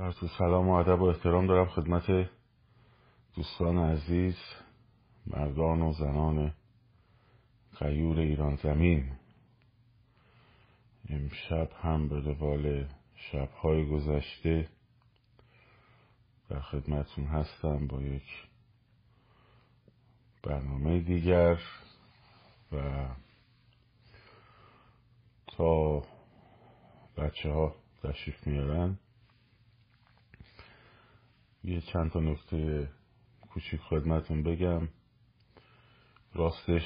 عرض سلام و ادب و احترام دارم خدمت دوستان عزیز مردان و زنان غیور ایران زمین. امشب هم به روال شبهای گذشته در خدمتون هستم با یک برنامه دیگر و تا بچه ها تشریف میارن یه چند تا نکته کوچیک خدمتون بگم. راستش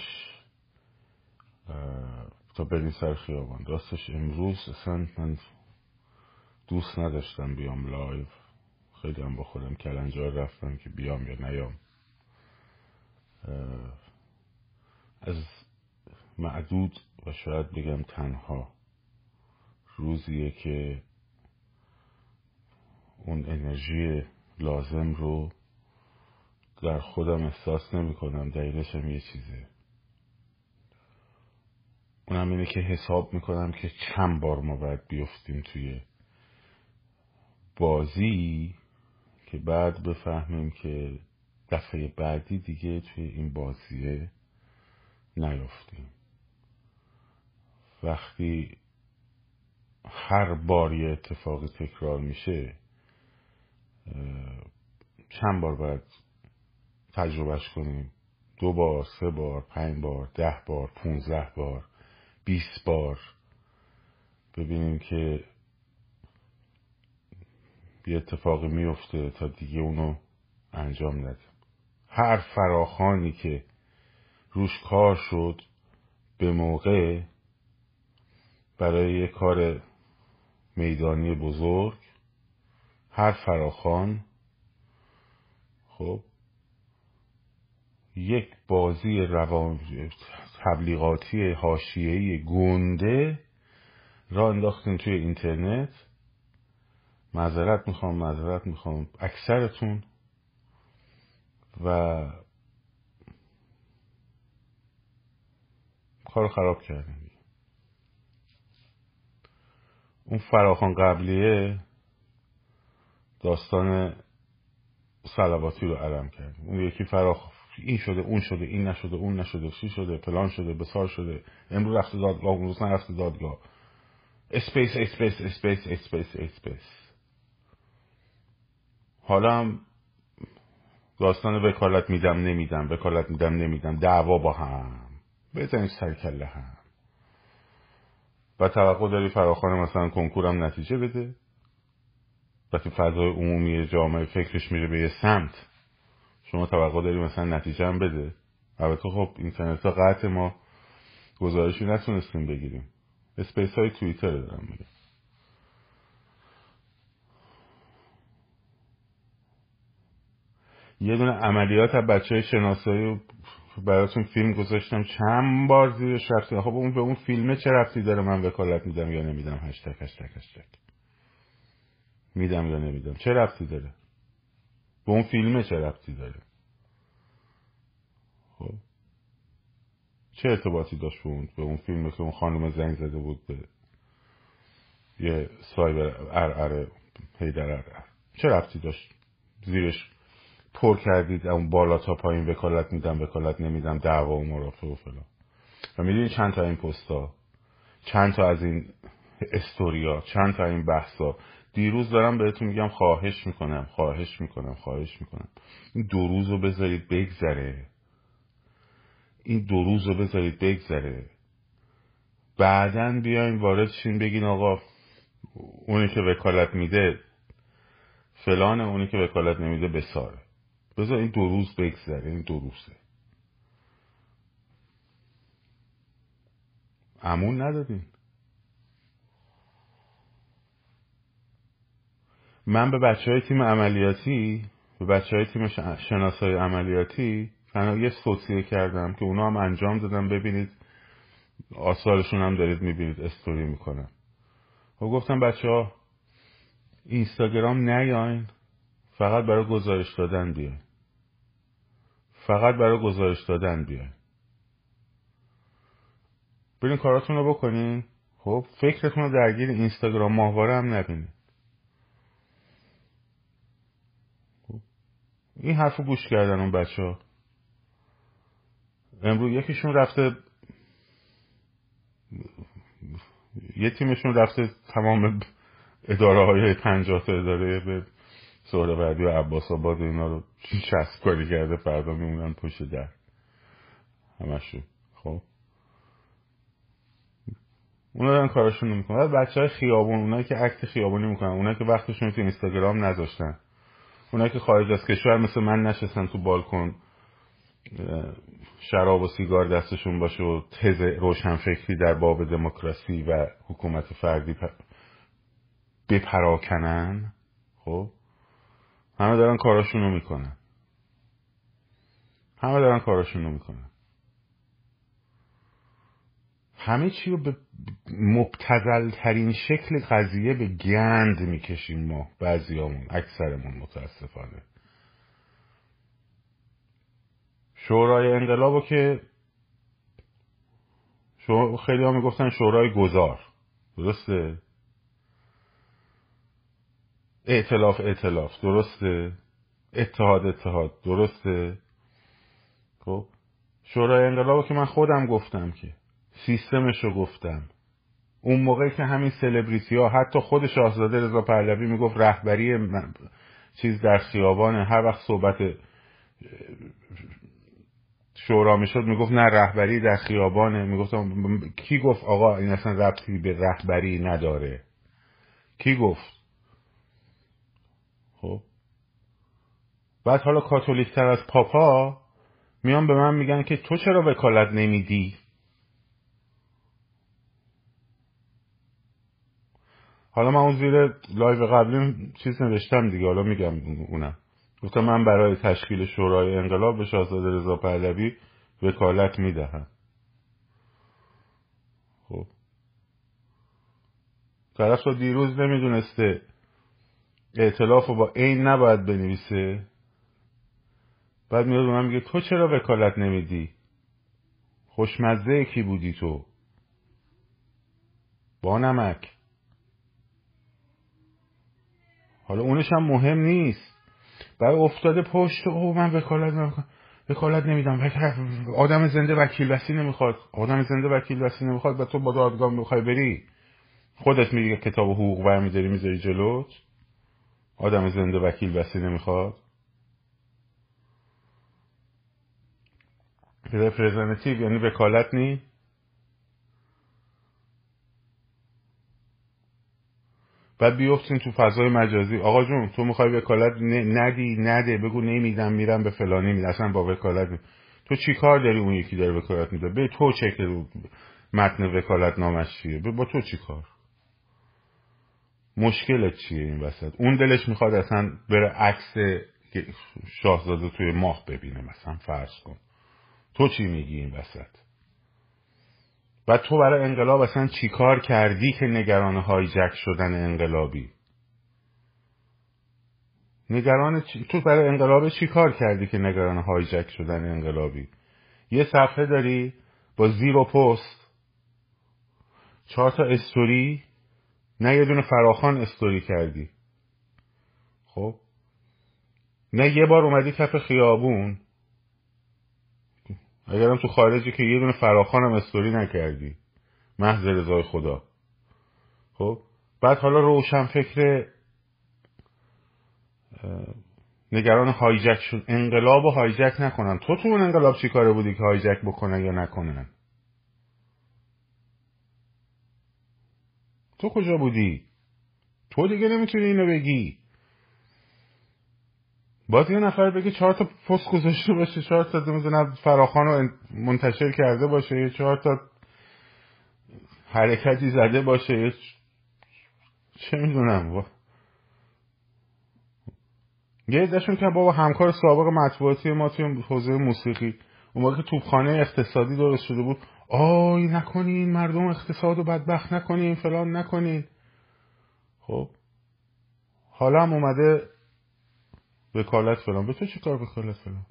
تا بریم سر خیابان. راستش امروز اصلا من دوست نداشتم بیام لایو. خیلی هم با خودم کلنجار رفتم که بیام یا نیام. از معدود و شاید بگم تنها روزیه که اون انرژی لازم رو در خودم احساس نمی کنم دلیلش هم یه چیزه. اونم اینه که حساب می‌کنم که چند بار ما باید بیفتیم توی بازی که بعد بفهمیم که دفعه بعدی دیگه توی این بازیه نیفتیم. وقتی هر بار یه اتفاقی تکرار میشه چند بار باید تجربهش کنیم؟ دو بار سه بار پنج بار ده بار پونزده بار بیست بار. ببینیم که یه اتفاقی میفته تا دیگه اونو انجام ندیم هر فراخانی که روش کار شد به موقع برای یه کار میدانی بزرگ هر فراخان خب یک بازی روان تبلیغاتی حاشیه‌ای گنده را انداختین توی اینترنت. معذرت می‌خوام معذرت می‌خوام. اکثرتون و کار خراب کردن اون فراخان قبلیه داستان سلواتی رو علم کردیم اون یکی فراخ این شده اون شده این نشده اون نشده چی شده فلان شده بسار شده. امروز رفته دادگاه اون روز نرفته دادگاه. space space space space space حالا هم داستان وکالت میدم نمیدم وکالت میدم نمیدم. دعوا با هم. بزنید سر کله هم. و توقع داری فراخوان مثلا کنکورم نتیجه بده. وقتی فضای عمومی جامعه فکرش میره به یه سمت شما توقع داری مثلا نتیجه هم بده؟ البته خب اینترنت ها قطع ما گزارشی نتونستیم بگیریم. space های توییتر دارم میگم. یه دونه عملیات از بچه های شناسایی براتون فیلم گذاشتم. چند بار زیرش رفتی؟ خب اون به اون فیلمه چه ربطی داره من وکالت میدم یا نمیدم؟ هشتگ هشتگ هشتگ میدم یا نمیدم. چه ربطی داره؟ به اون فیلمه چه رفتی داره؟ خب. چه ارتباطی داشت به اون به اون فیلمه که اون خانم زنگ زده بود به یه سایبر ار هیدر ار چه رفتی داشت؟ زیرش پر کردید اون بالا تا پایین وکالت میدم وکالت نمیدم دعوا و مرافع و فلان. و می‌دونی چند تا این پستا؟ چند تا از این استوریا چند تا این بحثا دیروز دارم بهتون میگم خواهش می‌کنم خواهش می‌کنم خواهش می‌کنم. این دو روز رو بذارید بگذره. این دو روز رو بذارید بگذره. بعدا بیاین وارد شین بگین آقا اونی که وکالت میده فلان اونی که وکالت نمیده بساره. بذار این دو روز بگذره این دو روزه. امون ندادین؟ من به بچه های تیم عملیاتی به بچه های تیم شناسای عملیاتی تنها یه توصیه کردم که اونا هم انجام دادم ببینید آثارشون هم دارید می‌بینید استوری می‌کنن. و خب گفتم بچه ها اینستاگرام نیاین فقط برای گزارش دادن بیاین. فقط برای گزارش دادن بیاین. برین کاراتون رو بکنین. خب فکرتون رو درگیر اینستاگرام ماهواره هم نبینید این حرف رو گوش کردن اون بچه ها. امروز یکیشون رفته یه تیمشون رفته تمام اداره های پنجاه تا اداره به سهروردی و عباس آباد اینا رو چسب کاری کرده فردا میمونن پشت در. همشون. خب؟ اونا دارن کارشون می‌کنن. بچه های خیابون اونایی که عکت خیابونی می‌کنن اونایی که وقتشون تو اینستاگرام نذاشتن. اونایی که خارج از کشور مثل من نشستن تو بالکن شراب و سیگار دستشون باشه و تز روشنفکری در باب دموکراسی و حکومت فردی بپراکنن خب؟ همه دارن کاراشون رو می‌کنن. همه دارن کاراشون رو می‌کنن. همه چی رو به مبتزل ترین شکل قضیه به گند می‌کشیم ما بعضیامون اکثرمون متاسفانه. شورای انقلاب که خیلی ها می‌گفتن شورای گذار. درسته؟ ائتلاف ائتلاف درسته؟ اتحاد اتحاد. درسته؟ خب شورای انقلاب که من خودم گفتم که سیستمش رو گفتم اون موقع که همین سلبریتی ها حتی خود شاهزاده رضا پهلوی می‌گفت رهبری چیز در خیابانه. هر وقت صحبت شورا می‌شد می‌گفت نه رهبری در خیابانه. می‌گفتم کی گفت آقا این اصلا ربطی به رهبری نداره؟ کی گفت؟ خب. بعد حالا کاتولیک تر از پاپا میان به من میگن که تو چرا وکالت نمیدی؟ حالا من اون زیر live قبلی چیز نوشتم دیگه حالا میگم اونم. گفتم من برای تشکیل شورای انقلاب به شاهزاده رضا پهلوی وکالت می‌دهم. خب. طرف تا دیروز نمی‌دونسته. اعتلاف رو با عین نباید بنویسه. بعد میاد من میگه تو چرا وکالت نمیدی؟ خوشمزه کی بودی تو؟ با نمک. حالا اونش هم مهم نیست. بعد افتاده پشت او من وکالت نمی‌کنم وکالت نمیدم. آدم زنده وکیل وسی نمی‌خواد. آدم زنده وکیل وسی نمی‌خواد و تو با دادگاه می‌خوای بری. خودت میگه کتاب حقوق برمیداری می‌ذاری جلوت. آدم زنده وکیل وسی نمی‌خواد. رپرزنتیو یعنی وکالت نی بعد بیفتین تو فضای مجازی. آقا جون تو می‌خوای وکالت ندی نده بگو نمیدم میرم به فلانی میدم اصلا با وکالت. تو چی کار داری اون یکی داره وکالت میده؟ به تو چک متن وکالت نامش چیه با تو چی کار؟ مشکلت چیه این وسط؟ اون دلش می‌خواد اصلا بره عکس شاهزاده توی ماه ببینه مثلا فرض کن. تو چی میگی این وسط؟ و تو برای انقلاب اصلا چیکار کردی که نگران هایجک شدن انقلابی؟ نگران تو برای انقلاب چیکار کردی که نگران هایجک شدن انقلابی؟ یه صفحه داری با زیر و پست. چهار تا استوری. نه یه دونه فراخان استوری کردی. خب؟ نه یه بار اومدی کف خیابون. اگرم تو خارجی که یه دونه فراخانم استوری نکردی. محض رضای خدا. خب بعد حالا روشن فکر نگران هایجک شد. انقلاب و هایجک نکنن. تو تو اون انقلاب چی کاره بودی که هایجک بکنن یا نکنن؟ تو کجا بودی؟ تو دیگه نمی‌تونی اینو بگی. باز یه نفر بگه چهار تا پست گذاشته باشه چهار تا نمی‌دونم فراخان رو منتشر کرده باشه یه چهار تا حرکتی زده باشه یه چه می‌دونم یه دشون که بابا همکار سابق مطبوعاتی ما توی حوزه موسیقی اون که توپخانه اقتصادی درست شده بود آی نکنین مردم اقتصاد رو بدبخت نکنین فلان نکنین. خب حالا هم اومده وکالت فلان. به تو چی کار وکالت فلان؟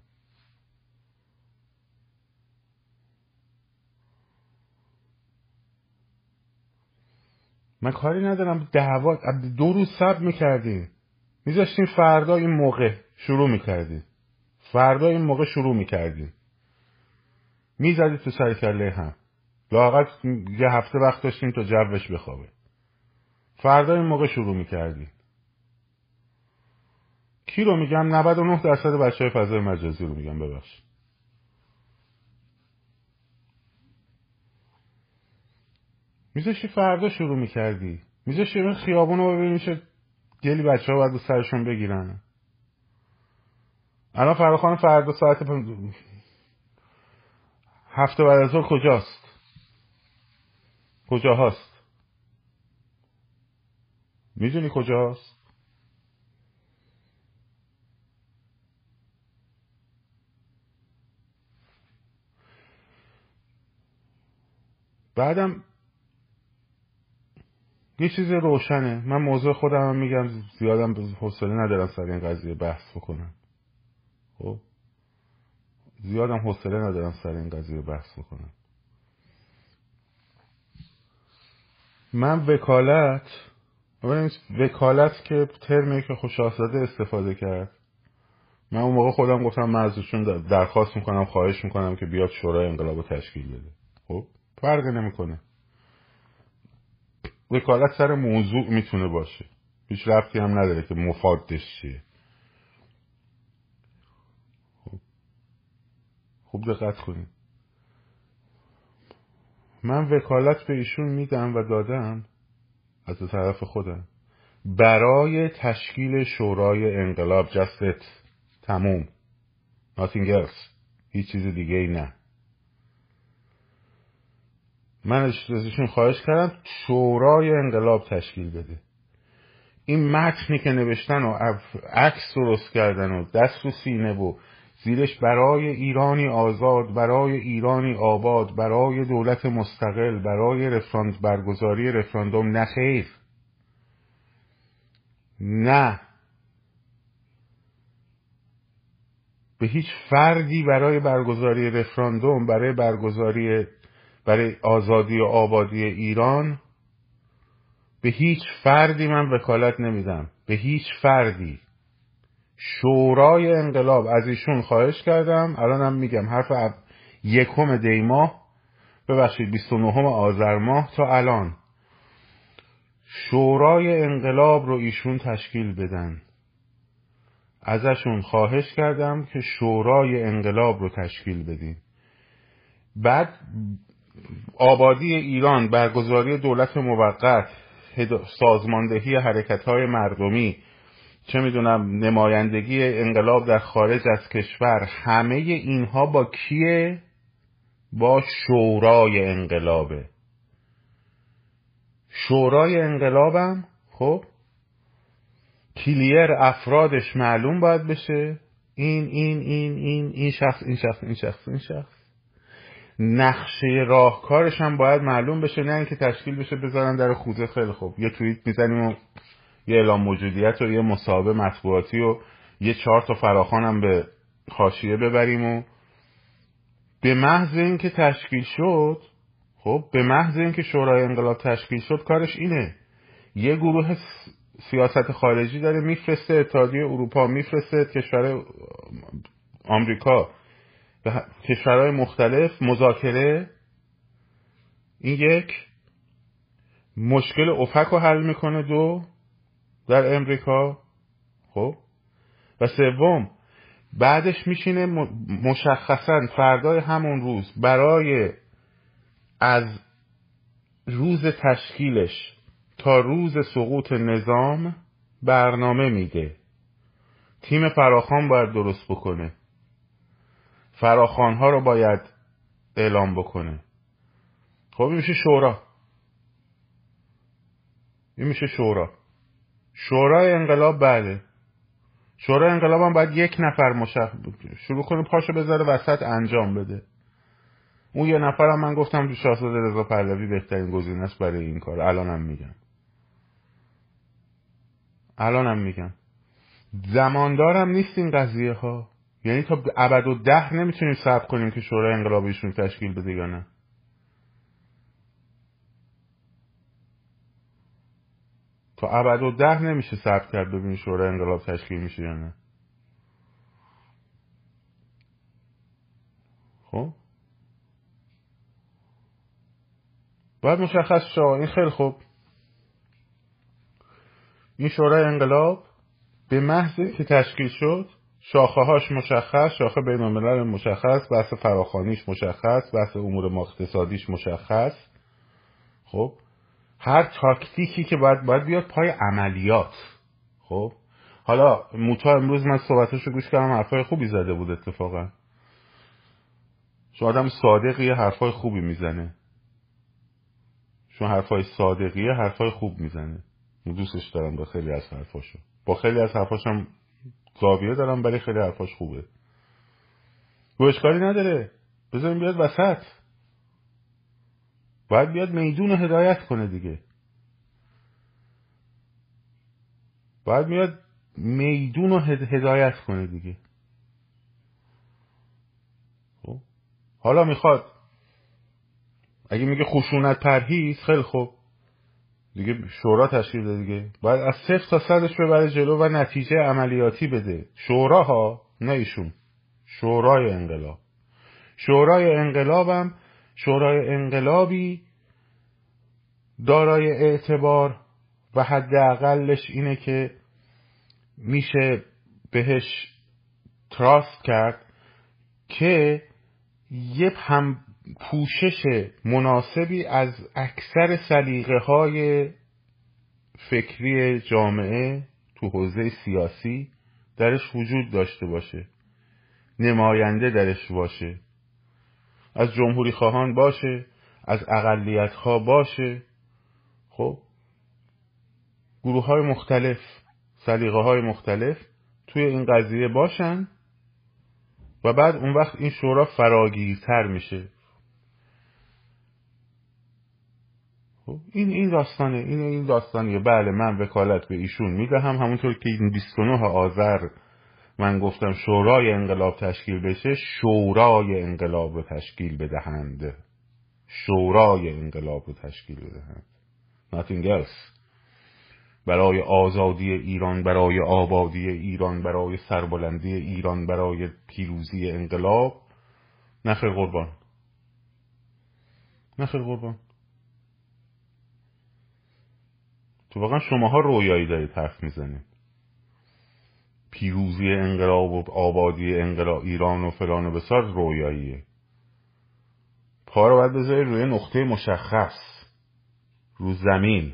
من کاری ندارم. دعوا دو روز صبر می‌کردی. میذاشتین فردا این موقع شروع می‌کردی. فردا این موقع شروع می‌کردین می‌زدید تو سر کله هم. لاقل یه هفته وقت داشتیم تا جوش بخوابه. فردا این موقع شروع می‌کردین کی رو میگم؟ 99 درصد بچه های فضای مجازی رو میگم ببخش میذاشی فردا شروع می‌کردی. میذاشی این خیابون رو ببینی چه گلی بچه ها باید به سرشون بگیرن. الان فراخان فردا ساعت هفته بعد از کجاست؟ کجا هست می‌دونی کجاست بعدم یه چیز روشنه. من موضوع خودم هم میگم زیادم حوصله ندارم سر این قضیه بحث بکنم. خب؟ زیادم حوصله ندارم سر این قضیه بحث بکنم. من وکالت وکالت که ترمی که خوش استفاده کرد. من اون موقع خودم گفتم من ازشون درخواست می‌کنم خواهش می‌کنم که بیاد شورای انقلاب تشکیل بده. خب؟ فرقی نمی‌کنه. وکالت سر موضوع می‌تونه باشه. هیچ رفتی هم نداره که مفادش چیه. خب خوب دقت کنید. من وکالت به ایشون میدم و دادم از طرف خودم. برای تشکیل شورای انقلاب جست تموم. Else. هیچ چیز دیگه ای نه. من ازشون خواهش کردم شورای انقلاب تشکیل بده. این متنی که نوشتن و عکس درست کردن و دست و سینه و زیرش برای ایرانی آزاد برای ایرانی آباد برای دولت مستقل برای رفراند برگزاری رفراندوم نه خیر. نه. به هیچ فردی برای برگزاری رفراندوم برای برگزاری برای آزادی و آبادی ایران به هیچ فردی من وکالت نمیدم. به هیچ فردی. شورای انقلاب از ایشون خواهش کردم. الانم میگم حرف یکم دی ماه ببخشید 29 آذر ماه تا الان. شورای انقلاب رو ایشون تشکیل بدن. ازشون خواهش کردم که شورای انقلاب رو تشکیل بدین. بعد آبادی ایران برگزاری دولت موقت سازماندهی حرکت های مردمی چه می‌دونم نمایندگی انقلاب در خارج از کشور همه اینها با کیه؟ با شورای انقلابه. شورای انقلابم خب؟ کلیر افرادش معلوم باید بشه. این این این این این شخص این شخص این شخص این شخص. نقشه راهکارش هم باید معلوم بشه نه اینکه تشکیل بشه بذارن در خوزه. خیلی خوب. یه توییت می‌زنیم و یه اعلام موجودیت و یه مصاحبه مطبوعاتی و یه چهار تا فراخان هم به خاشیه ببریم و به محض اینکه تشکیل شد خب به محض اینکه شورای انقلاب تشکیل شد کارش اینه. یه گروه سیاست خارجی داره میفرسته اتحادیه اروپا میفرسته کشور آمریکا. به کشورهای مختلف مذاکره. این یک مشکل افک رو حل می‌کنه دو در امریکا. خب؟ و سوم بعدش میشینه مشخصا فردای همون روز برای از روز تشکیلش تا روز سقوط نظام برنامه میده. تیم فراخان باید درست بکنه. فراخان ها رو باید اعلام بکنه. خب این میشه شورا. این میشه شورا. شورای انقلاب بله. شورای انقلاب هم باید یک نفر مشخ شروع کنه پاشو بذاره وسط انجام بده. اون یه نفرم من گفتم شاهزاده رضا پهلوی بهترین گزینه است برای این کار. الانم میگم الانم میگم زماندارم نیست این قضیه ها. یعنی تا ابد و ده نمی‌تونیم صبر کنیم که شورای انقلابیشون تشکیل بده یا نه. تا ابد و ده نمیشه صبر کرد ببینی شورای انقلاب تشکیل میشه یا نه. خب؟ باید مشخص شد این خیلی خوب. این شورای انقلاب به محض که تشکیل شد شاخه هاش مشخص شاخه بین مشخص بحث فراخانیش مشخص بحث امور اقتصادیش مشخص. خب؟ هر تاکتیکی که باید باید بیاد پای عملیات. خب؟ حالا موتا امروز من صحبتش رو گوش کردم حرفای خوبی زده بود اتفاقا. چون آدم صادقیه حرفای خوبی می‌زنه. چون حرفای صادقیه حرفای خوب می‌زنه. دوستش دارم با خیلی از حرفاشو. با خیلی از حرفاشم زاویه دارم ولی خیلی حرفاش خوبه. و اشکالی نداره. بذاریم بیاد وسط. باید بیاد میدون هدایت کنه دیگه. باید میاد میدون رو هدایت کنه دیگه. خب؟ حالا می‌خواد. اگه میگه خشونت پرهیز خیلی خوب. دیگه شورا تشکیل ده دیگه. باید از صفر تا صدش ببره جلو و نتیجه عملیاتی بده. شوراها؟ نه ایشون. شورای انقلاب. شورای انقلابم شورای انقلابی دارای اعتبار و حداقلش اینه که میشه بهش تراست کرد که یه هم پوشش مناسبی از اکثر سلیقه های فکری جامعه تو حوزه سیاسی درش وجود داشته باشه. نماینده درش باشه. از جمهوری خواهان باشه. از اقلیت ها باشه. خب؟ گروه های مختلف سلیقه های مختلف توی این قضیه باشن و بعد اون وقت این شورا فراگیرتر میشه. این این داستانه. این این داستانیه. بله من وکالت به ایشون می‌دهم. همونطور که این 29 آذر من گفتم شورای انقلاب تشکیل بشه شورای انقلاب رو تشکیل بدهند. شورای انقلاب رو تشکیل بدهند. Nothing else. برای آزادی ایران برای آبادی ایران برای سربلندی ایران برای پیروزی انقلاب. نخیر قربان. نخیر قربان تو واقعا شماها رویایی دارید حرف می‌زنید. پیروزی انقلاب و آبادی انقلاب ایران و فلان و بسار رویاییه. پا رو باید بذاری روی نقطه مشخص. رو زمین.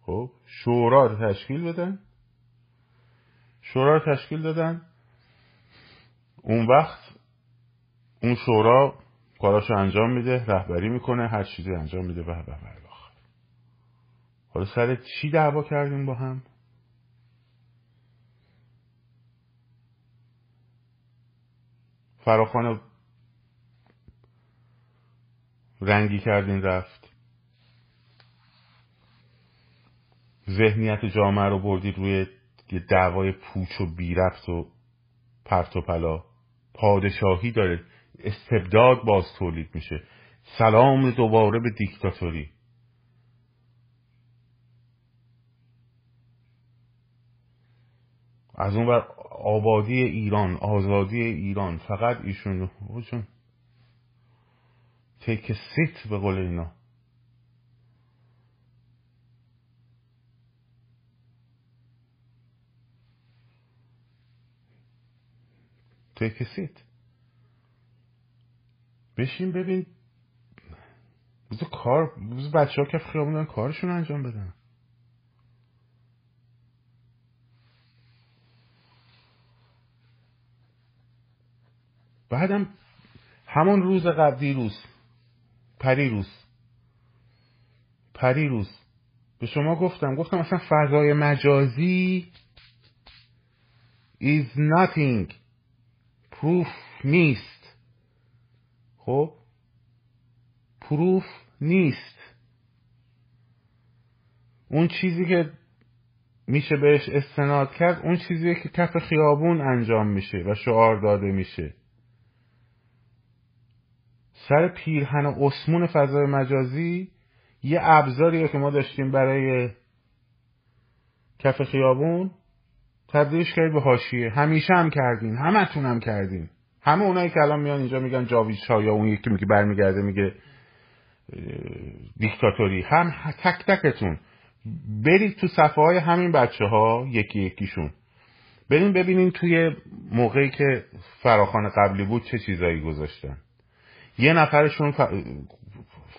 خب شورا رو تشکیل بدن. شورا رو تشکیل دادن. اون وقت اون شورا کاراشو انجام میده رهبری می‌کنه هر چیزی انجام میده. و و حالا سر چی دعوا کردیم با هم؟ فراخان رنگی کردین رفت. ذهنیت جامعه رو بردید روی دعوای پوچ و بیرفت و پرت و پلا. پادشاهی داره. استبداد باز تولید میشه. سلام دوباره به دیکتاتوری. از اون بر آبادی ایران آزادی ایران. فقط ایشون چون take seat به قول اینا. take seat بشین ببین. بذار کار بذار بچه ها که خیابون کارشون انجام بدن. بعدم همون روز قبلی روز. پری روز. پری روز. به شما گفتم. گفتم اصلا فضای مجازی is nothing. Proof نیست. خب؟ پروف نیست. اون چیزی که میشه بهش استناد کرد اون چیزی که کف خیابون انجام میشه و شعار داده میشه. سر پیرهن و اسمون فضای مجازی یه ابزاریه که ما داشتیم برای کف خیابون تبدیلش کردید به حاشیه. همیشه هم کردین همتون هم کردین همه اونایی که الان میان اینجا میگن جاوید شاه یا اون یکی میگه برمیگرده میگه دیکتاتوری. هم تک تکتون. برید تو صفحه های همین بچه ها یکی یکیشون. بریم ببینین توی موقعی که فراخان قبلی بود چه چیزایی گذاشتن. یه نفرشون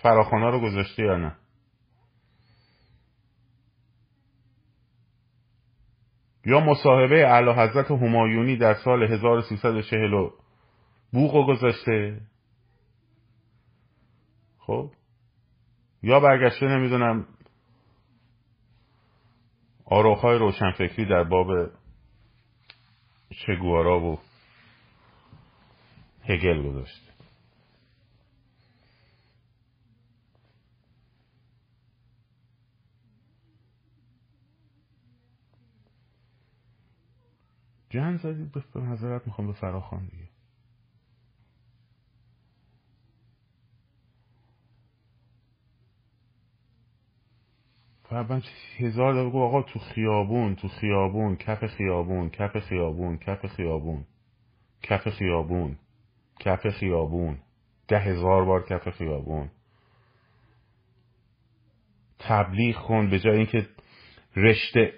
فراخانه رو گذاشته یا نه؟ یا مصاحبه اعلی حضرت همایونی در سال 1340 بوغ گذاشته؟ خب. یا برگشته نمی‌دونم آروخهای روشنفکری در باب چگوارا و هگل گذاشته. جن زدید به نظرت می‌خوام به فراخان دیگه. من هزار دفعه آقا تو خیابون تو خیابون کف خیابون کف خیابون کف خیابون کف خیابون کف خیابون. ده هزار بار کف خیابون. تبلیغ کن به جای اینکه رشته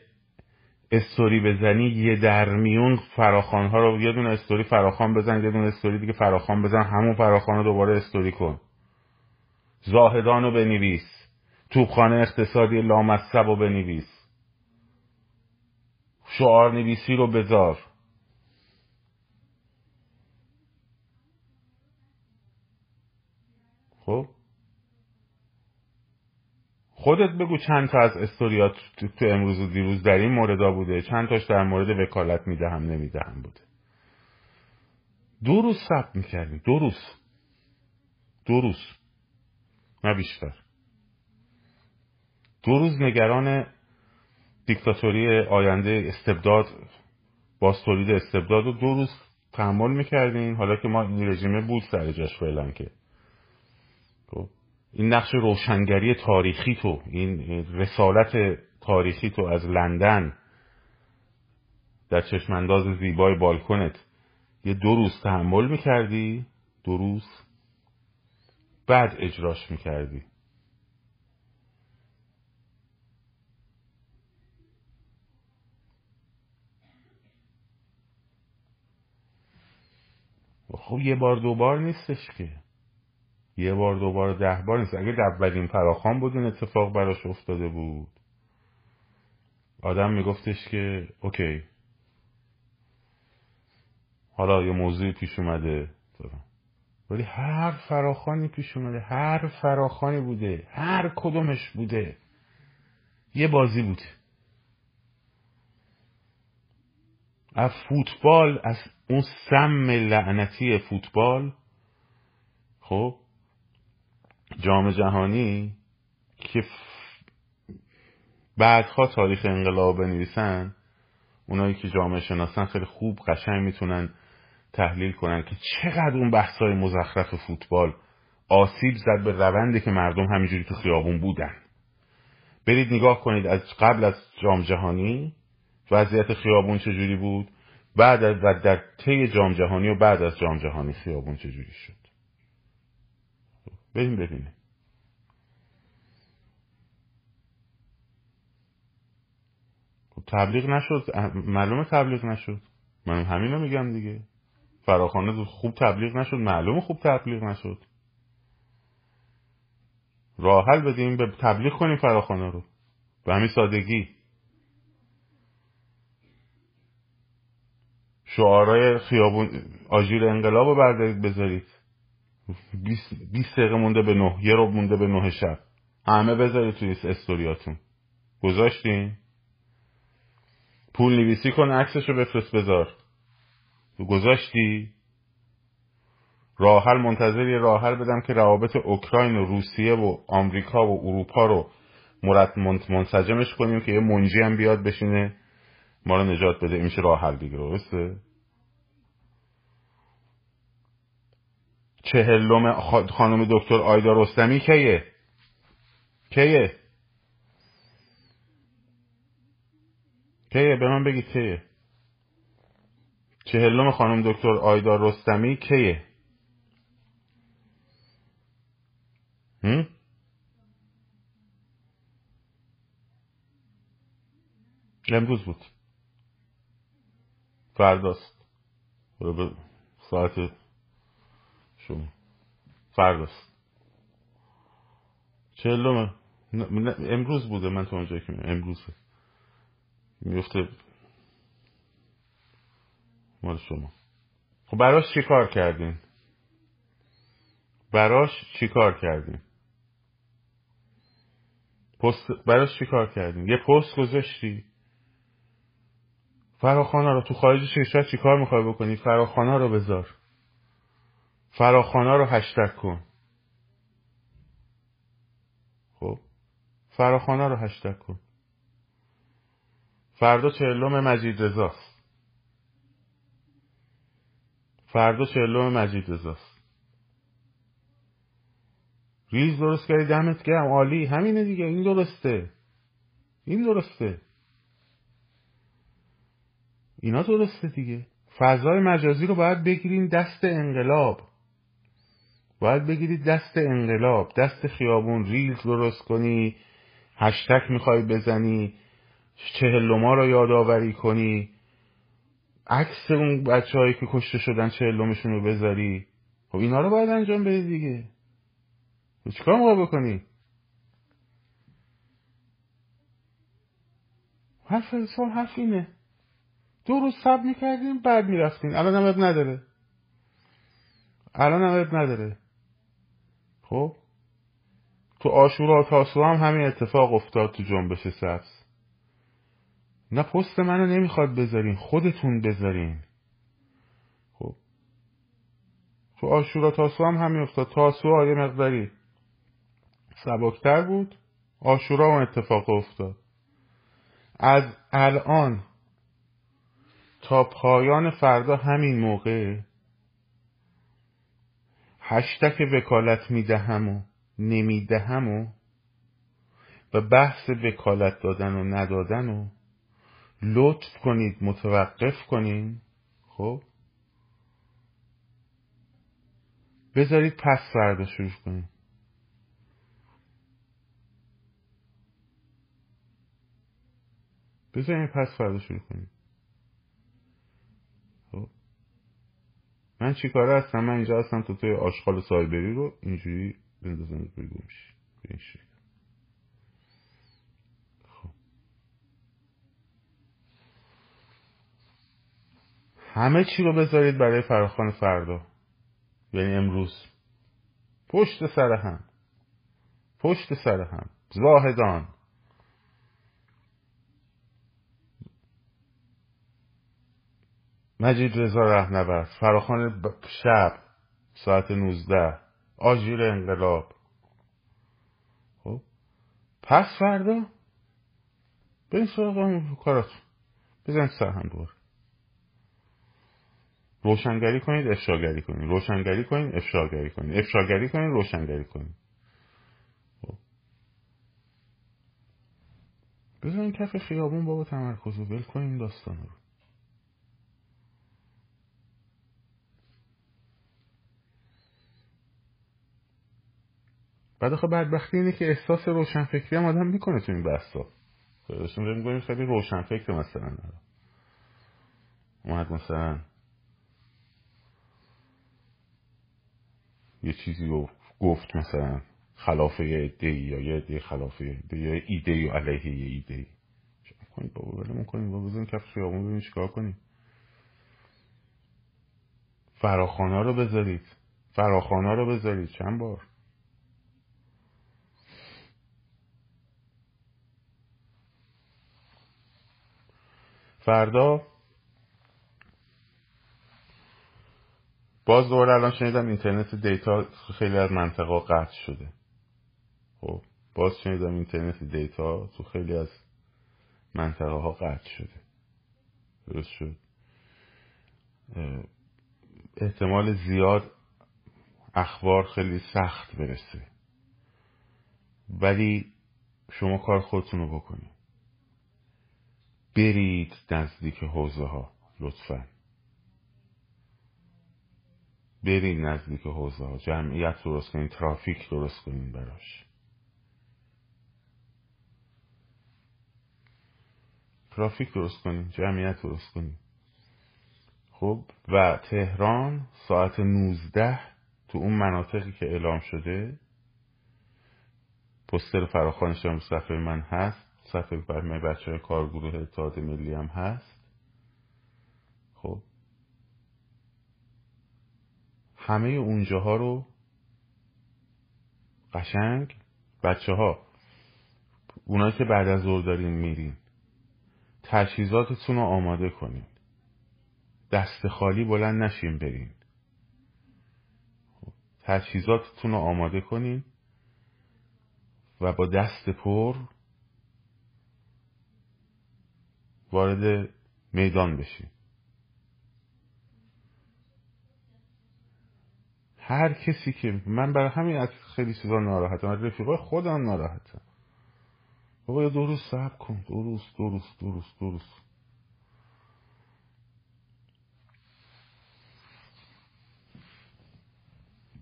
استوری بزنی یه در میون فراخان ها رو یه دونه استوری فراخان بزن یه دونه استوری دیگه فراخان بزن همون فراخان رو دوباره استوری کن. زاهدان رو بنویس. توبخانه اقتصادی لامصب رو بنویس. شعار نویسی رو بذار. خب؟ خودت بگو چند تا از استوریات تو امروز و دیروز در این موردا بوده؟ چند تاش در مورد وکالت می‌دهم نمی‌دهم بوده؟ دو روز ثبت می‌کردیم دو روز. دو روز. نه بیشتر. دو روز نگران دیکتاتوری آینده استبداد باز تولید استبداد و دو روز تحمل می‌کردیم حالا که ما این رژیمه بود سر جاش فعلا که این نقش روشنگری تاریخی تو این رسالت تاریخی تو از لندن در چشمانداز زیبای بالکنت. یه دو روز تحمل می‌کردی دو روز بعد اجراش می‌کردی. خب یه بار دو بار نیستش که. یه بار دو بار ده بار نیست. اگه اولین فراخان بود این اتفاق براش افتاده بود. آدم میگفتش که اوکی. حالا یه موضوعی پیش اومده. ولی هر فراخانی پیش اومده. هر فراخانی بوده. هر کدومش بوده. یه بازی بوده از فوتبال از اون سم لعنتی فوتبال خب جام جهانی که بعدها تاریخ انقلاب بنویسن اونایی که جامعه شناسن خیلی خوب قشنگ می‌تونن تحلیل کنن که چقدر اون بحثای مزخرف فوتبال آسیب زد به روندی که مردم همینجوری تو خیابون بودن. برید نگاه کنید از قبل از جام جهانی وضعیت خیابون چجوری بود بعد از و در طی جام جهانی و بعد از جام جهانی خیابون چجوری شد. بریم ببینیم خب تبلیغ نشد. معلومه تبلیغ نشد. من همین رو میگم دیگه. فراخانه خوب تبلیغ نشد. معلومه خوب تبلیغ نشد. راه حل بدیم به تبلیغ کنیم فراخانه رو. به همین سادگی. شعارهای خیابون آژیر انقلاب رو بردارید بذارید. 20 دقیقه مونده به نه یه رو مونده به نه شب. همه بذارید توی استوریاتون. گذاشتین؟ پول نویسی کن عکسش رو بفرست بذار. گذاشتی؟ راحل منتظر یه راحل بدم که روابط اوکراین و روسیه و آمریکا و اروپا رو مرد منسجمش کنیم که یه منجی هم بیاد بشینه ما رو نجات بده. این میشه راه دیگه درسته؟ چهلم خانم دکتر آیدا رستمی کیه؟ کیه؟ کیه؟ به من بگید کیه؟ چهلم خانم دکتر آیدار رستمی کیه؟ هم؟ امروز بود. فرداست. ساعت شما. فرداست. چهلم امروز بوده من تو اونجا که امروز میفته مال شما. خب براش چی کار کردین؟ براش چی کار کردین؟ پست براش چی کار کردین؟ یه پست گذاشتی؟ فراخانه رو تو خارج کشور چی کار می‌خوای بکنی؟ فراخانه رو بذار. فراخانه رو هشتک کن. خب. فراخانه رو هشتک کن. فردا چهلم مجید رزاست فردا چهلم مجید رزاست ریز درست کردی دمت گرم. عالی. همینه دیگه. این درسته. این درسته. اینا درسته دیگه. فضای مجازی رو باید بگیرین دست انقلاب. باید بگیرید دست انقلاب دست خیابون ریلز درست کنی هشتک می‌خوای بزنی چهلوما رو یادآوری کنی. عکس اون بچه هایی که کشته شدن چهلومشون رو بذاری. خب اینا رو باید انجام بدی دیگه. چیکار موقع بکنی؟ حرف سال حرف اینه. دو روز سب می‌کردیم بعد می‌رفتیم. الان هم نداره. الان هم نداره. خب؟ تو آشورا تاسو هم همین اتفاق افتاد تو جنبش سبز. نه پست منو نمی‌خواد بذارین خودتون بذارین. خب. تو آشورا تاسو هم همین افتاد. تاسو یه مقداری سبکتر بود. آشورا اون اتفاق افتاد. از الان تا پایان فردا همین موقع هشتک وکالت می‌دهم و نمی‌دهم و و بحث وکالت دادن و ندادن و لطف کنید متوقف کنین. خب؟ بذارید پس فردا شروع کنید بذارید پس فردا شروع کنید من چی کاره هستم؟ من اینجا هستم تو توی آشغال سایبری رو اینجوری بندازم روی گوش این خب. همه چی رو بذارید برای فراخان فردا. یعنی امروز. پشت سر هم. پشت سر هم. زاهدان. مجید رضا رهنورد فراخان شب ساعت 19 آژیر انقلاب. خب پس فردا؟ برین سراغ همون کاراتون. بزن سر هم دوباره روشنگری کنید افشاگری کنید. روشنگری کنید افشاگری کنید. افشاگری کنید روشنگری کنید. خب. بزنین کف خیابون بابا تمرکز رو ول کنین داستان رو. بعد آخه بدبختی اینه که احساس روشنفکری هم آدم می‌کنه تو این بحثا. خیلیشون می‌گویم خیلی روشنفکر مثلا. اومد مثلا یه چیزی رو گفت مثلا خلاف یه ایده یا یه ایده خلاف یه یا ایده یا علیه یه ایده کنید بابا؟ ولمون کنید بابا بزنید کف خیابون ببینید چیکار کنید فراخانه رو بذارید. فراخانه رو بذارید. چند بار؟ فردا. باز دوباره الان شنیدم اینترنت دیتا خیلی از منطقه قطع شده. خب باز شنیدم اینترنت دیتا تو خیلی از منطقه ها قطع شده. درست شد. احتمال زیاد اخبار خیلی سخت برسه. ولی شما کار خودتون رو بکنید. برید نزدیک حوزه ها لطفا. برین نزدیک حوزه ها جمعیت درست کنین ترافیک درست کنین براش. ترافیک درست کنین جمعیت درست کنین خب و تهران ساعت 19 تو اون مناطقی که اعلام شده. پستر فراخانش هم صفحه من هست. صفحه برمه بچه های کارگروه اتحاد ملی هم هست. خب. همه اونجاها رو قشنگ بچه ها اونایی که بعد از ظهر دارین میرین تجهیزاتتون رو آماده کنین. دست خالی بلند نشین برین. خب، تجهیزاتتون رو آماده کنین و با دست پر وارد میدان بشین هر کسی که من برای همین از خیلی چیزا ناراحتم. از رفیقای خودم ناراحتم. بابا یه دو روز کن. دو روز دو روز دو روز دو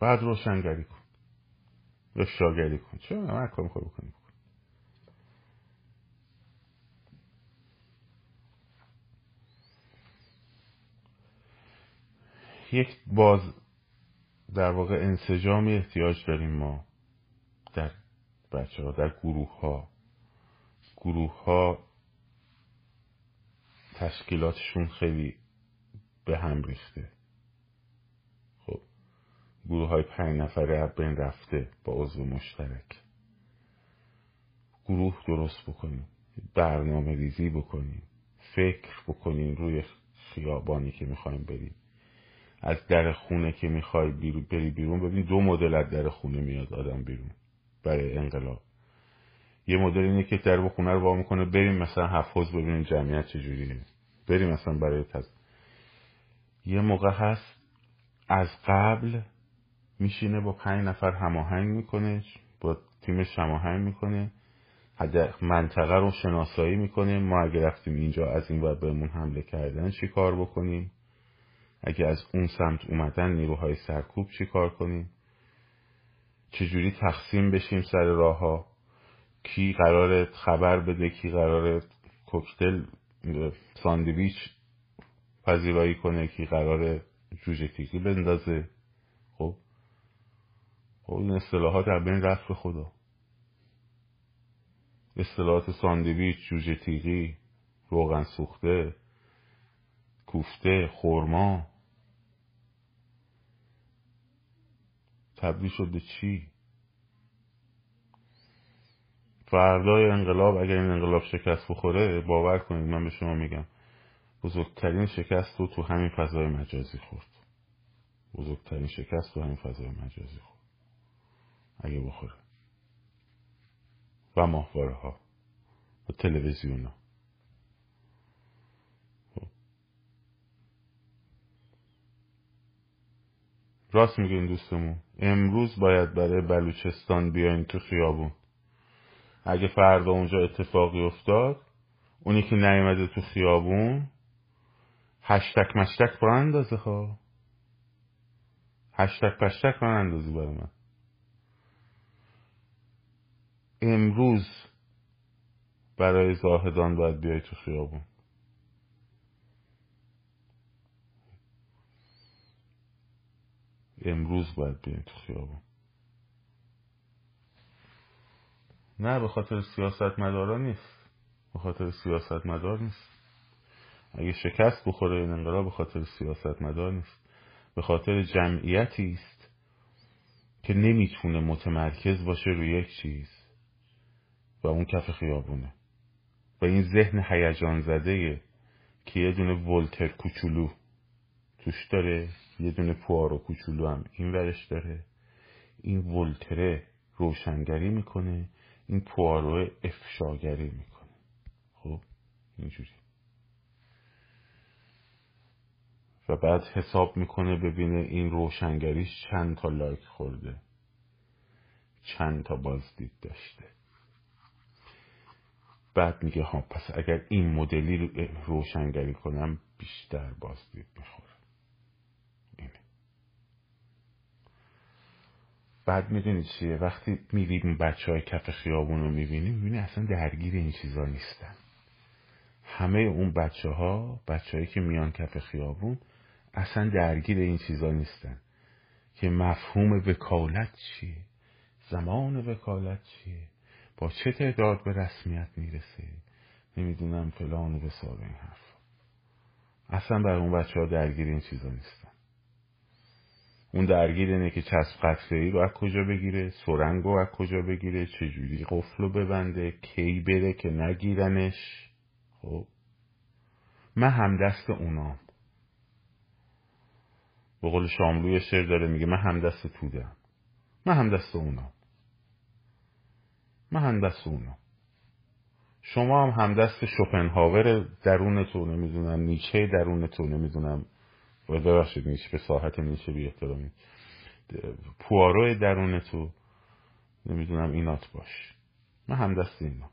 بعد روشنگری کن. یا کن. چه من کار می‌خوای بکنی. یک باز در واقع انسجامی احتیاج داریم ما در بچه ها در گروه ها گروه ها تشکیلاتشون خیلی به هم ریخته. خب گروه های پنج نفره بین رفته با عضو مشترک. گروه درست بکنیم برنامه ریزی بکنیم فکر بکنیم روی خیابانی که می‌خوایم بریم. از در خونه که می‌خوای بری بیرون ببین دو مدل از در خونه میاد آدم بیرون برای انقلاب. یه مدل اینه که در خونه رو با می‌کنه بریم مثلا حفظ ببینیم جمعیت چجوریه. بریم مثلا برای تز یه موقع هست از قبل میشینه با پنج نفر هماهنگ می‌کنه با تیمش هماهنگ می‌کنه. منطقه رو شناسایی می‌کنه. ما اگه رفتیم اینجا از این ور بهمون حمله کردن چی کار بکنیم؟ اگه از اون سمت اومدن نیروهای سرکوب چی کار کنیم؟ چجوری تقسیم بشیم سر راه ها کی قرار خبر بده کی قرار کوکتل ساندویچ پذیرایی کنه کی قرار جوجه تیکی بندازه؟ خب؟ خب این اصطلاحات در بین رفت خدا. اصطلاحات ساندویچ جوجه تیغی روغن سوخته کوفته خورما تبدیل شد به چی؟ فردای انقلاب اگر این انقلاب شکست بخوره باور کنید من به شما میگم بزرگترین شکست رو تو همین فضای مجازی خورد. بزرگترین شکست تو همین فضای مجازی خورد. اگه بخوره. و ماهواره ها و تلویزیون ها راست میگه این دوستمون. امروز باید برای بلوچستان بیاین تو خیابون. اگه فردا اونجا اتفاقی افتاد اونی که نیومده تو خیابون هشتک مشتک برای اندازه ها هشتک پشتک برای اندازی برای من. امروز برای زاهدان باید بیای تو خیابون. امروز باید بیاین تو خیابون. نه به خاطر سیاست مدارا نیست. به خاطر سیاست مدار نیست. اگه شکست بخوره این انقلاب به خاطر سیاست مدار نیست. به خاطر جمعیتی است که نمی‌تونه متمرکز باشه روی یک چیز و اون کف خیابونه. و این ذهن هیجان زده که یه دونه ولتر کوچولو توش داره. یه دونه پوارو کوچولو هم این ورش داره. این ولتره روشنگری می‌کنه این پوارو افشاگری می‌کنه. خب اینجوری. و بعد حساب می‌کنه ببینه این روشنگریش چند تا لایک خورده. چند تا بازدید داشته. بعد میگه ها پس اگر این مدلی روشنگری کنم بیشتر بازدید می‌خوره بعد می‌دونی چیه؟ وقتی میریم بچه های کف خیابون رو می‌بینیم می‌بینی اصلا درگیر این چیزا نیستن. همه اون بچه ها بچه که میان کف خیابون اصلا درگیر این چیزا نیستن. که مفهوم وکالت چیه؟ زمان وکالت چیه؟ با چه تعداد به رسمیت می‌رسه؟ نمی‌دونم فلان و بسار این حرف اصلا بر اون بچه ها درگیر این چیزا نیستن اون درگیر اینه که چسب قطره ای رو از کجا بگیره سرنگ رو از کجا بگیره چجوری قفل رو ببنده کی بره که نگیرنش. خب. من همدست اونام. به قول شاملوی شعر داره میگه من همدست تودم من همدست اونام. من همدست اونام. شما هم همدست شوپنهاور درونتون نمی‌دونم نیچه درونتون نمی‌دونم. ببخشید نیچه به ساحت نیچه بی احترامی. پوارو درونتو نمی‌دونم اینات باش. من همدست اینا.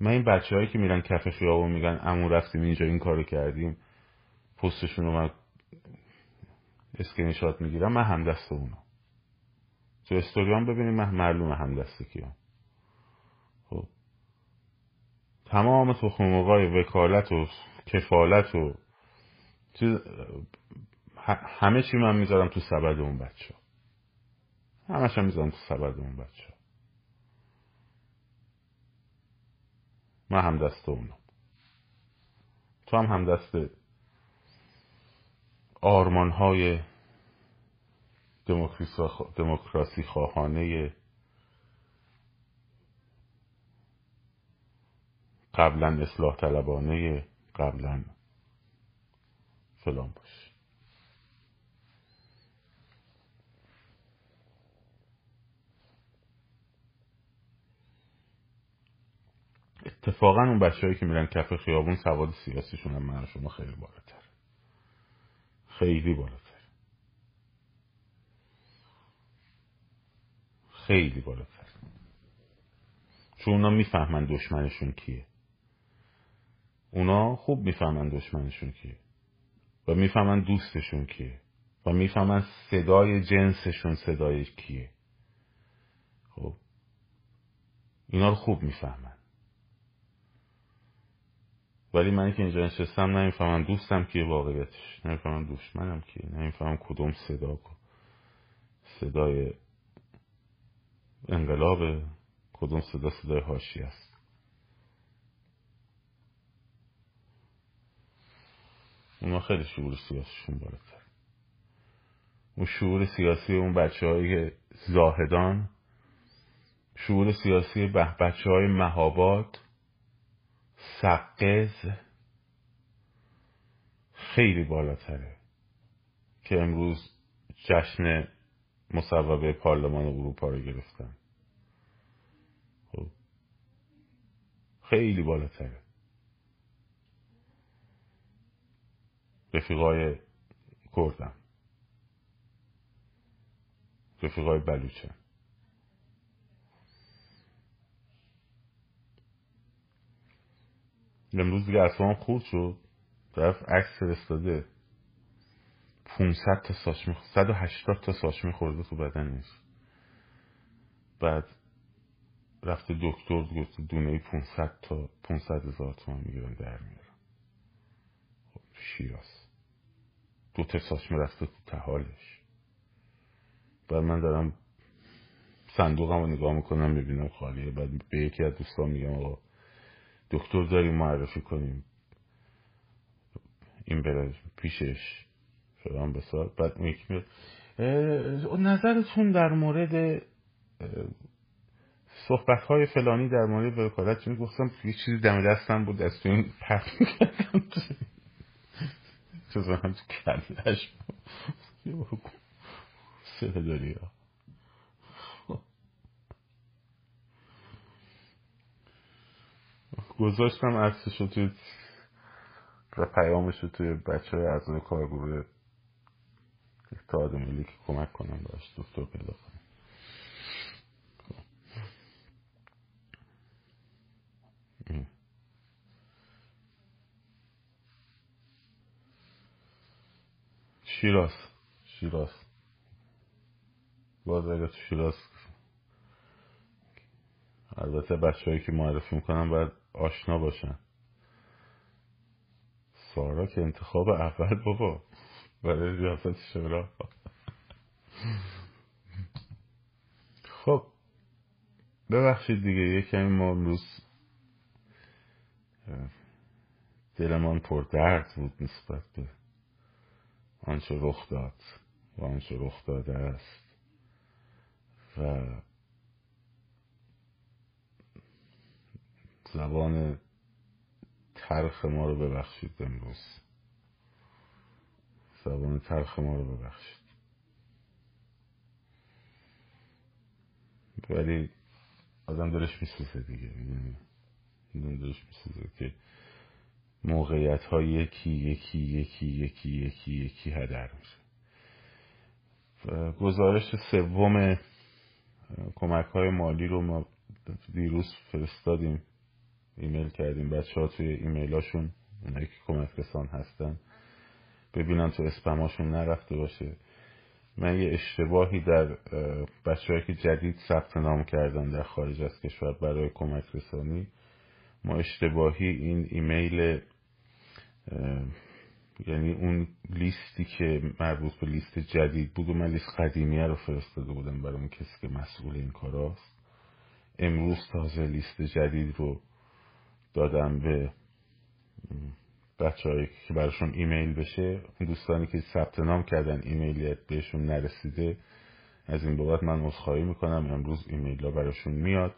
من این بچه هایی که میرن کف خیابون میگن امو رفتیم اینجا این کارو کردیم پستشون رو من اسکرینشات می‌گیرم من همدست اونا. تو استوریان ببینیم من معلومه همدست کیام. خب. تمام تخم وکالت و کفالت و همه چی من می‌ذارم تو سبد اون بچه. همش هم می‌ذارم تو سبد اون بچه. من هم دست اونم. تو هم هم دست آرمان های دموکراسی خواهانه قبلا اصلاح طلبانه قبلا باش اتفاقا اون بچههایی که میرن کف خیابون سواد سیاسیشون هم من شما خیلی بالاتر. خیلی بالاتر. خیلی بالاتر. چون اونا می‌فهمن دشمنشون کیه. اونا خوب می‌فهمن دشمنشون کیه. و می‌فهمن دوستشون کیه. و می‌فهمن صدای جنسشون صدای کیه. خب. اینا رو خوب می‌فهمن. ولی من که اینجا نشستم نمی‌فهمم دوستم کیه واقعیتش. نمی‌فهمم دشمنم کیه. نمی‌فهمم کدوم صدا صدای انقلاب کدوم صدا صدای هاشی است اونا خیلی شعور سیاسیشون بالاتر. اون شعور سیاسی اون بچه های زاهدان شعور سیاسی بچه های مهاباد سقز خیلی بالاتره که امروز جشن مصوبه پارلمان اروپا رو گرفتن. خب خیلی بالاتره. رفیقای کردم. رفیقای بلوچه. امروز دیگه اصلا خورد شد. طرف عکس فرستاده. 500 تا ساش میخورده 180 تا ساش میخورده تو بدنش. بعد رفته دکتر گفت دونه 500 تا 500 هزار تومن می‌گیرن در میارن خب شیراز. دو تساش می‌رفته تو تحالش بعد من دارم صندوقم رو نگاه می‌کنم می‌بینم خالیه. بعد به یکی از دوستان میگم آقا دکتر داریم معرفی کنیم. این بره پیشش. فلان بسار. بعد اون نظرتون در مورد صحبت های فلانی در مورد وکالت. چون گفتم یه چیزی دم دستم بود از تو این پرد هم تو کلش سه داری ها گذاشتم عکسش رو توی و پیامش رو توی بچه های از کارگروه اتحاد ملی که کمک کنم باش دکتر پیدا کنم شیراز. شیراز. باز اگه تو شیراز البته بچه که معرفی می‌کنم باید آشنا باشن. سارا که انتخاب اول بابا. برای ریاست شورا. خب. ببخشید دیگه یکمی ما امروز دلمان پر درد بود نسبت به آنچه رخ داد و آنچه رخ داده است. و زبان ترخ ما رو ببخشید امروز. زبان ترخ ما رو ببخشید. ولی آدم دلش میسوزه دیگه آدم دلش میسوزه که موقعیت ها یکی یکی یکی یکی یکی یکی هدر میشه. گزارش سوم کمک های مالی رو ما دیروز فرستادیم ایمیل کردیم. بچه ها توی ایمیل هاشون اونایی که کمک رسان هستن ببینن تو اسپماشون نرفته باشه. من یه اشتباهی در بچه که جدید ثبت نام کردن در خارج از کشور برای کمک رسانی ما اشتباهی این ایمیل یعنی اون لیستی که مربوط به لیست جدید بود و من لیست قدیمیه رو فرستاده بودم برای اون کسی که مسئول این کاراست. امروز تازه لیست جدید رو دادم به بچه که براشون ایمیل بشه. دوستانی که ثبت نام کردن ایمیلیت بهشون نرسیده از این بابت من عذرخواهی می‌کنم. امروز ایمیل ها براشون میاد.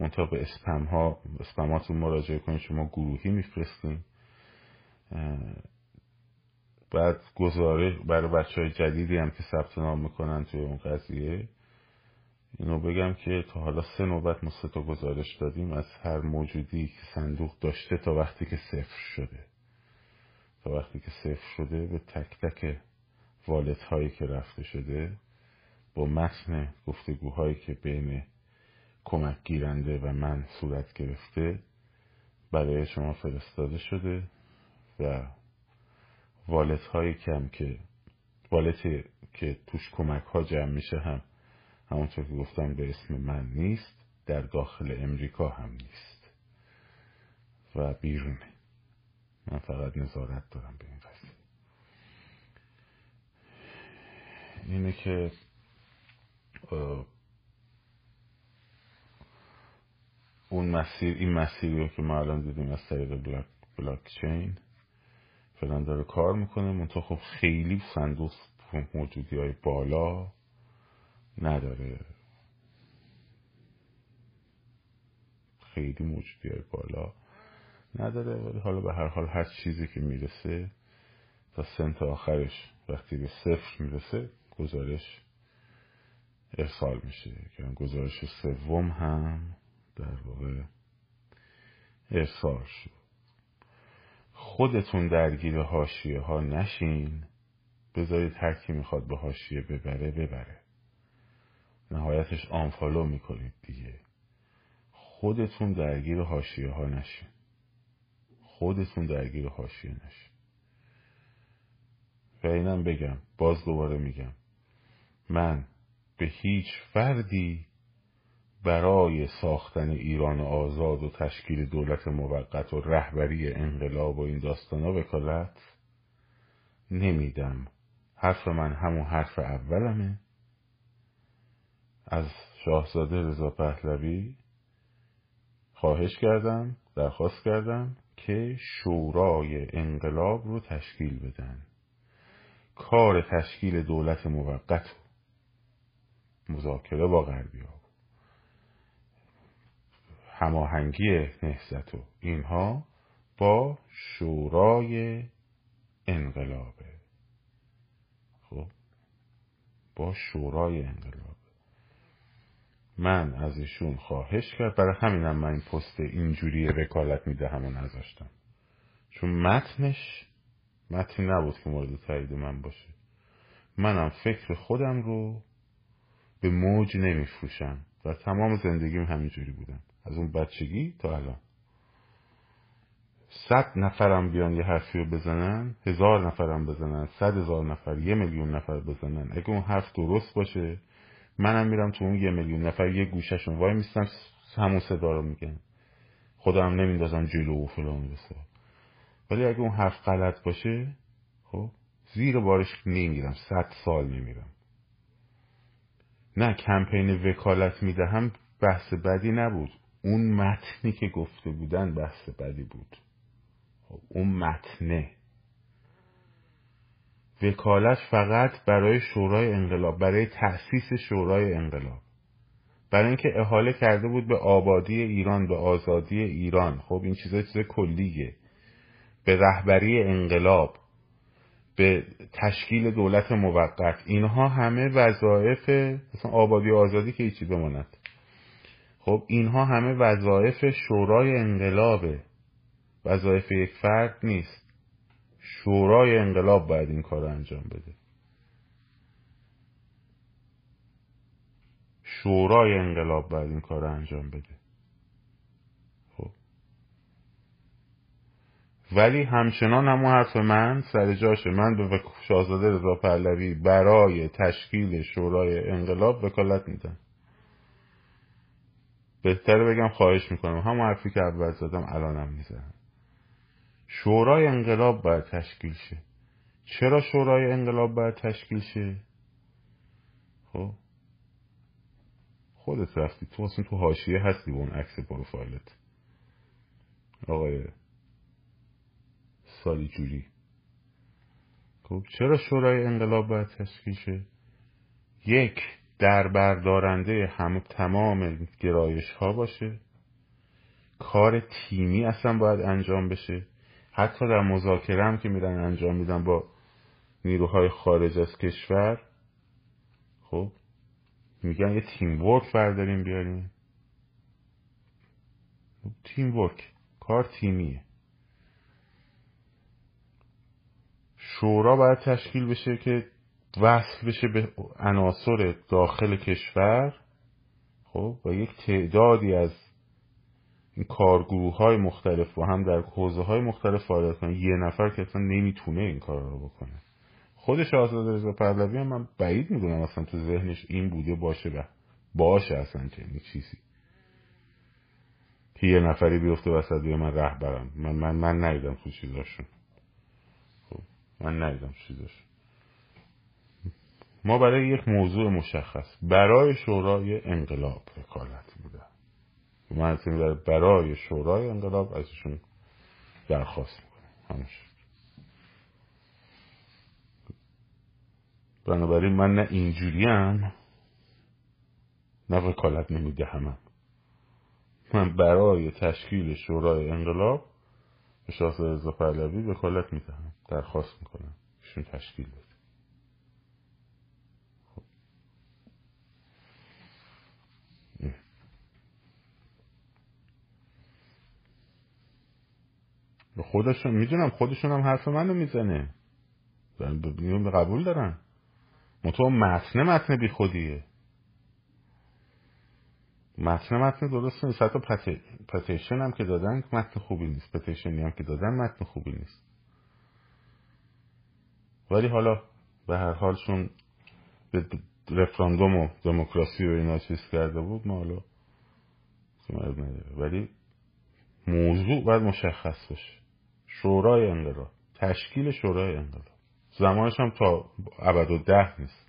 منتها به اسپم ها اسپماتون مراجعه کنید. شما گروهی میفرستیم بعد گزارش برای بچه های جدیدی هم که ثبت نام می‌کنن توی اون قضیه. اینو بگم که تا حالا سه نوبت ما سه تا گزارش دادیم. از هر موجودی که صندوق داشته تا وقتی که صفر شده. تا وقتی که صفر شده به تک تک والت هایی که رفته شده با متن گفتگوهایی که بین کمک گیرنده و من صورت گرفته برای شما فرستاده شده. و والت هایی کم که والتی که توش کمک ها جمع میشه هم همونطور که گفتم به اسم من نیست در داخل امریکا هم نیست. و بیرونه. من فقط نظارت دارم به این قضیه. اینه که اون مسیر این مسیری که ما الان دیدیم از طریق بلاک, بلاک چین فلان داره کار می‌کنه. منتها خب خیلی صندوق موجودی های بالا نداره. خیلی موجودی های بالا نداره. ولی حالا به هر حال هر چیزی که می‌رسه تا سنت آخرش وقتی به صفر می‌رسه گزارش ارسال میشه. که گزارش سوم هم در واقع ارسال شد. خودتون درگیر حاشیه ها نشین. بذارید هر کی می‌خواد به حاشیه ببره ببره. نهایتش آنفالو می‌کنید دیگه. خودتون درگیر حاشیه ها نشین. خودتون درگیر حاشیه نشین. و اینم بگم باز دوباره میگم. من به هیچ فردی برای ساختن ایران آزاد و تشکیل دولت موقت و رهبری انقلاب و این داستانا وکالت؟ نمیدم. حرف من همون حرف اولمه. از شاهزاده رضا پهلوی خواهش کردم درخواست کردم که شورای انقلاب رو تشکیل بدن. کار تشکیل دولت موقت مذاکره با غربی ها. هماهنگی نهزت و اینها با شورای انقلابه خب با شورای انقلاب. من از ایشون خواهش کرد. برای همینم من این پست اینجوری وکالت می‌دهم و نذاشتم. چون متنش متنی نبود که مورد تایید من باشه. منم فکر خودم رو به موج نمیفروشم و تمام زندگیم همینجوری بودم. از اون بچگی تا الان. صد نفرم بیان یه حرفی رو بزنن هزار نفرم بزنن صد هزار نفر یه میلیون نفر بزنن. اگه اون حرف درست باشه منم میرم تو اون یه میلیون نفر یه گوششون وای میستم همون صدا رو میگن. هم نمیندازم جلو و فلان بسا ولی اگه اون حرف غلط باشه خب زیر بارش نمیرم صد سال نمیرم. نه کمپین وکالت می‌دهم بحث بدی نبود. اون متنی که گفته بودن بحث بدی بود. خب اون متنه. وکالت فقط برای شورای انقلاب برای تأسیس شورای انقلاب. برای اینکه احاله کرده بود به آبادی ایران به آزادی ایران. خب این چیزا چیز کلیه. به رهبری انقلاب به تشکیل دولت موقت. اینها همه وظایف مثلا آبادی و آزادی که هیچی بماند. خب اینها همه وظایف شورای انقلابه. وظایف یک فرد نیست. شورای انقلاب باید این کار انجام بده. شورای انقلاب باید این کار انجام بده. خب. ولی همچنان همون حرف من سر جاشه من به شاهزاده رضا پهلوی برای تشکیل شورای انقلاب وکالت میدم. بهتره بگم خواهش می‌کنم. همون حرفی که اول زدم الانم می‌زنم. شورای انقلاب باید تشکیل شه. چرا شورای انقلاب باید تشکیل شه؟ خب؟ خودت رفتی. تو اصلا تو حاشیه هستی با اون عکس پروفایلت. آقای سالی جوری خب چرا شورای انقلاب باید تشکیل شه؟ یک در بردارنده هم تمام گرایش ها باشه. کار تیمی اصلا باید انجام بشه. حتی در مذاکره هم که میرن انجام میدن با نیروهای خارج از کشور خب میگن یه تیم ورک برداریم بیاریم. تیم ورک کار تیمیه. شورا باید تشکیل بشه که وصل بشه به عناصر داخل کشور خب و یک تعدادی از این کارگروه های مختلف و هم در حوزه های مختلف فعالیت کنه یه نفر که اصلا نمی‌تونه این کار رو بکنه. خودش آزاد رضا پهلوی هم من بعید می‌دونم اصلا تو ذهنش این بوده باشه و باشه اصلا چنین چیزی. که یه نفری بیفته وسط من رهبرم. من من من ندیدم تو چیزاشون. خب من ندیدم چیزاشون. ما برای یک موضوع مشخص برای شورای انقلاب وکالت بوده. من برای شورای انقلاب ازشون درخواست می‌کنم همش بنابراین من نه اینجوریم نه وکالت نمیده همم من برای تشکیل شورای انقلاب به شاهزاده رضا پهلوی وکالت می‌دهم. درخواست می‌کنم ایشون تشکیل بده. خودشون می‌دونم خودشون هم حرف منو می‌زنه. قبول دارن مطمئن متن متن بی خودیه متن متن درست نیست. حتی پتیشن هم که دادن متن خوبی نیست. پتیشنی هم که دادن متن خوبی نیست. ولی حالا به هر حالشون به رفراندوم و دموکراسی و اینا چیز کرده بود ما حالا ولی موضوع باید مشخص باشه. شورای انقلاب. تشکیل شورای انقلاب. زمانش هم تا ابد و ده نیست.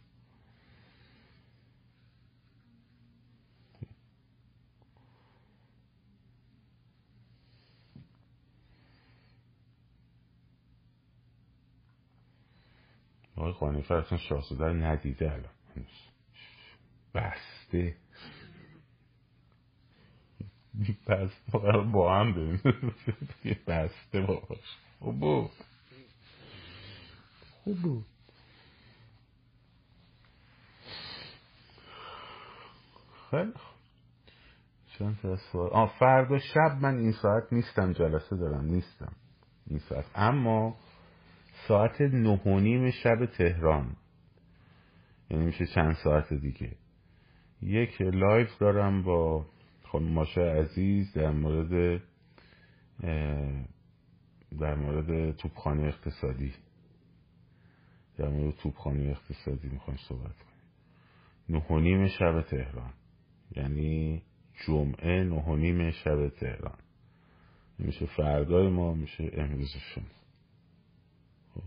آقای خانیفر اصلا شاهزاده ندیده الان. بسته. بسته با هم بریم. بسته باش خوب بود خوب. بود خیلی چند تا سوال؟ آه فردا شب من این ساعت نیستم جلسه دارم نیستم این ساعت. اما ساعت نه و نیم شب تهران. یعنی میشه چند ساعت دیگه. یک لایف دارم با خانم ماشه عزیز در مورد در مورد توپخانه اقتصادی. در مورد توپخانه اقتصادی می‌خوایم صحبت کنیم. نه شب تهران. یعنی جمعه نه شب تهران. میشه فردای ما میشه امروز شما. خب.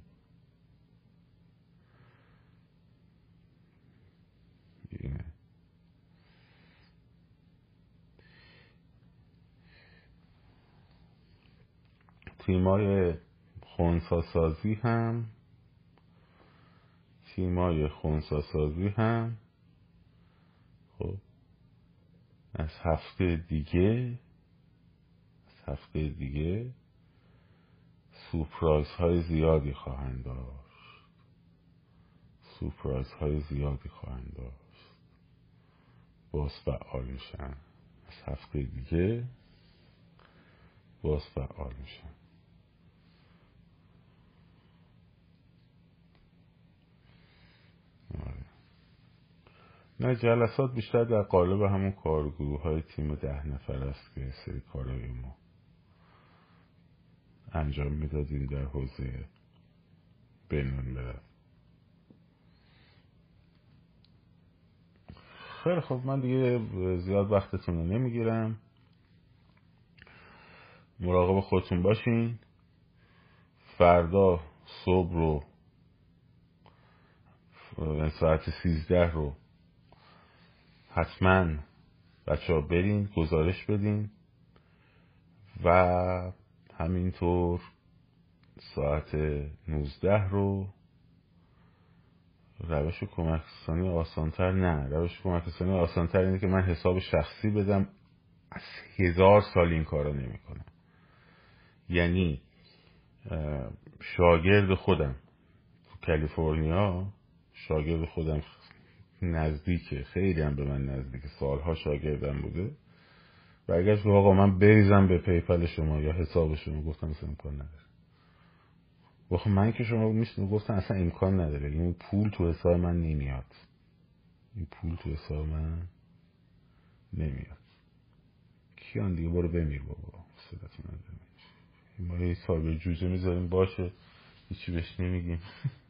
تیمای خونساسازی هم. تیمای خونساسازی هم. خب از هفته دیگه از هفته دیگه سورپرایز های زیادی خواهند داشت. سورپرایز های زیادی خواهند داشت. باز فعال میشن. از هفته دیگه باز فعال میشن. نه جلسات بیشتر در قالب همون کارگروه های تیم ده نفر است که سری کارهای ما انجام می‌دادیم در حوزه بینون برد خیلی خب من دیگه زیاد وقتتون رو نمی‌گیرم. مراقب خودتون باشین. فردا صبح رو ساعت سیزده رو حتما بچه ها برین گزارش بدین و همینطور ساعت 19 رو روش کمک رسانی آسانتر نه روش کمک رسانی آسانتر اینه که من حساب شخصی بدم. از هزار سال این کارا نمی‌کنم. یعنی شاگرد خودم کالیفرنیا شاگرد خودم نزدیکه. خیلی هم به من نزدیکه. سالها شاگردم بوده. برگشت آقا من بریزم به PayPal شما یا حساب شما گفتم اصلا امکان نداره. گفتم من که شما میشنم گفتم اصلا امکان نداره. این پول تو حساب من نمیاد. این پول تو حساب من نمیاد. کیان دیگه؟ برو بمیر بابا. صدت نداره ما یه cyber جوجه می‌ذاریم. باشه. هیچی بهش نمیگیم.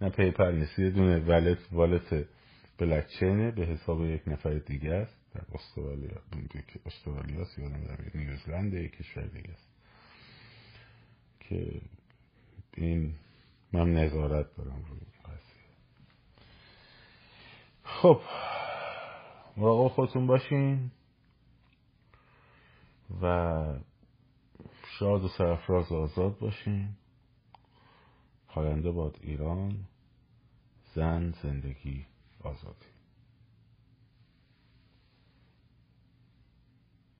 نه PayPal نیست. یه دونه wallet wallet بلکچینه به حساب یک نفر دیگه است. در استرالیا. استرالیا است یا نیوزلند یک کشور دیگه است. که این من نظارت دارم روی قضیه. خب. مراقب خودتون باشین. و شاد و سرفراز آزاد باشین. پاینده باد ایران زن زندگی آزادی.